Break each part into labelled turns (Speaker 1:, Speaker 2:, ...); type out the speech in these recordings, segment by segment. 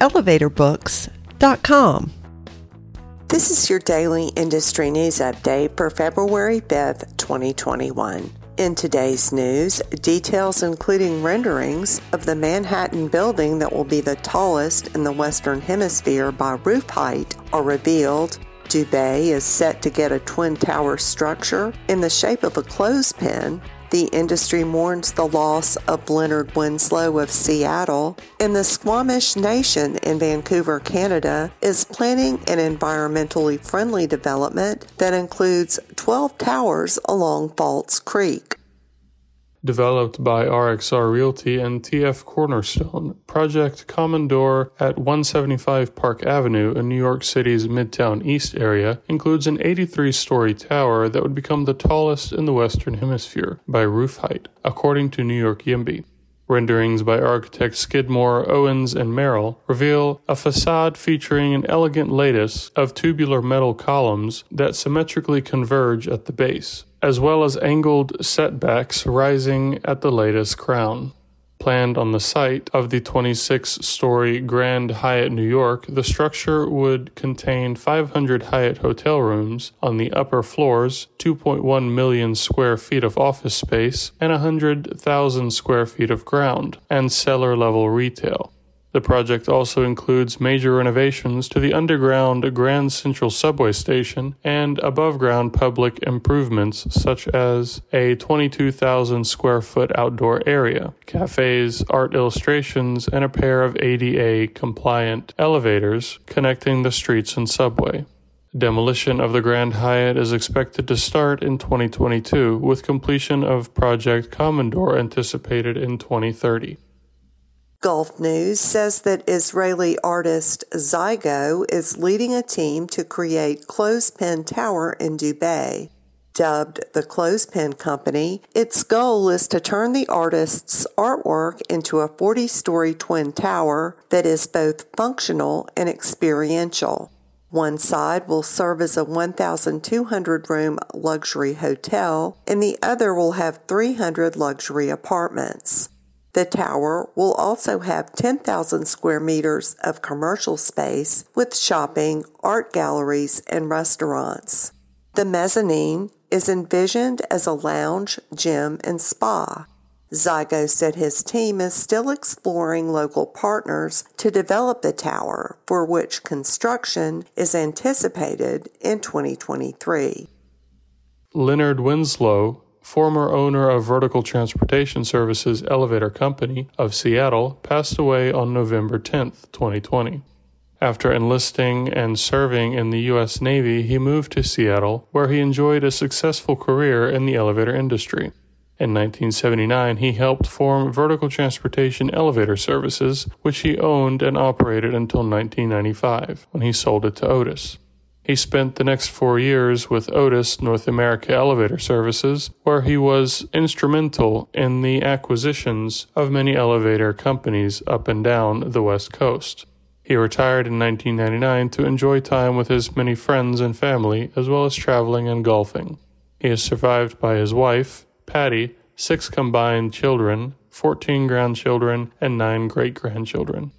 Speaker 1: elevatorbooks.com. This is your daily industry news update for February 5th, 2021. In today's news, details including renderings of the Manhattan building that will be the tallest in the Western Hemisphere by roof height are revealed. Dubai is set to get a twin tower structure in the shape of a clothespin the industry mourns the loss of Leonard Winslow of Seattle, and the Squamish Nation in Vancouver, Canada, is planning an environmentally friendly development that includes 12 towers along False Creek
Speaker 2: developed by RXR Realty and TF Cornerstone. Project Commodore at 175 Park Avenue in New York City's Midtown East area includes an 83 story tower that would become the tallest in the Western Hemisphere by roof height, according to New York YIMBY. Renderings by architects Skidmore, Owings, and Merrill reveal a facade featuring an elegant lattice of tubular metal columns that symmetrically converge at the base as well as angled setbacks rising at the lattice crown. Planned on the site of the 26 story Grand Hyatt New York, the structure would contain 500 Hyatt hotel rooms on the upper floors, 2.1 million square feet of office space, and 100,000 square feet of ground, and cellar level retail. The project also includes major renovations to the underground Grand Central subway station and above ground public improvements such as a 22,000 square foot outdoor area, cafes, art illustrations, and a pair of ADA compliant elevators connecting the streets and subway. Demolition of the Grand Hyatt is expected to start in 2022, with completion of Project Commodore anticipated in 2030.
Speaker 1: Gulf News says that Israeli artist Zygo is leading a team to create Clothespin Tower in Dubai. Dubbed the Clothespin Company, its goal is to turn the artist's artwork into a 40 story twin tower that is both functional and experiential. One side will serve as a 1,200 room luxury hotel, and the other will have 300 luxury apartments. The tower will also have 10,000 square meters of commercial space with shopping, art galleries, and restaurants. The mezzanine is envisioned as a lounge, gym, and spa. Zygo said his team is still exploring local partners to develop the tower, for which construction is anticipated in 2023.
Speaker 2: Leonard Winslow, former owner of Vertical Transportation Services Elevator Company of Seattle, passed away on November 10, 2020. After enlisting and serving in the U.S. Navy, he moved to Seattle, where he enjoyed a successful career in the elevator industry. In 1979, he helped form Vertical Transportation Elevator Services, which he owned and operated until 1995, when he sold it to Otis. He spent the next four years with Otis North America Elevator Services, where he was instrumental in the acquisitions of many elevator companies up and down the West Coast. He retired in 1999 to enjoy time with his many friends and family, as well as traveling and golfing. He is survived by his wife, Patty, six combined children, 14 grandchildren, and nine great grandchildren.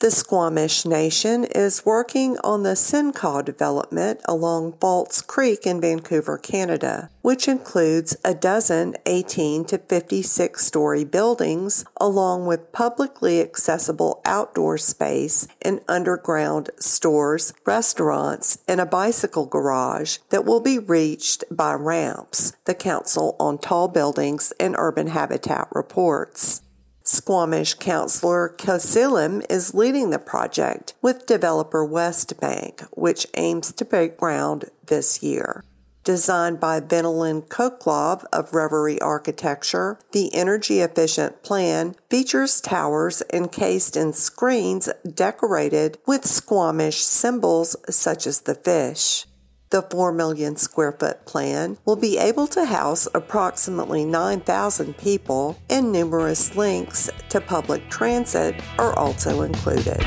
Speaker 1: The Squamish Nation is working on the Simcoe development along False Creek in Vancouver, Canada, which includes a dozen 18 to 56 story buildings along with publicly accessible outdoor space and underground stores, restaurants, and a bicycle garage that will be reached by ramps, the Council on Tall Buildings and Urban Habitat reports. Squamish Councillor Khelsilem is leading the project with developer Westbank, which aims to break ground this year. Designed by Venelin Kokalov of Revery Architecture, the energy efficient plan features towers encased in screens decorated with Squamish symbols such as the fish. The 4 million square foot plan will be able to house approximately 9,000 people, and numerous links to public transit are also included.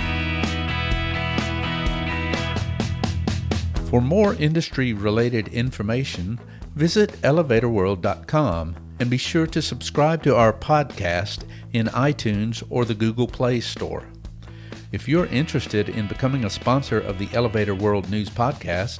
Speaker 3: For more industry related information, visit elevatorworld.com and be sure to subscribe to our podcast in iTunes or the Google Play Store. If you're interested in becoming a sponsor of the Elevator World News Podcast,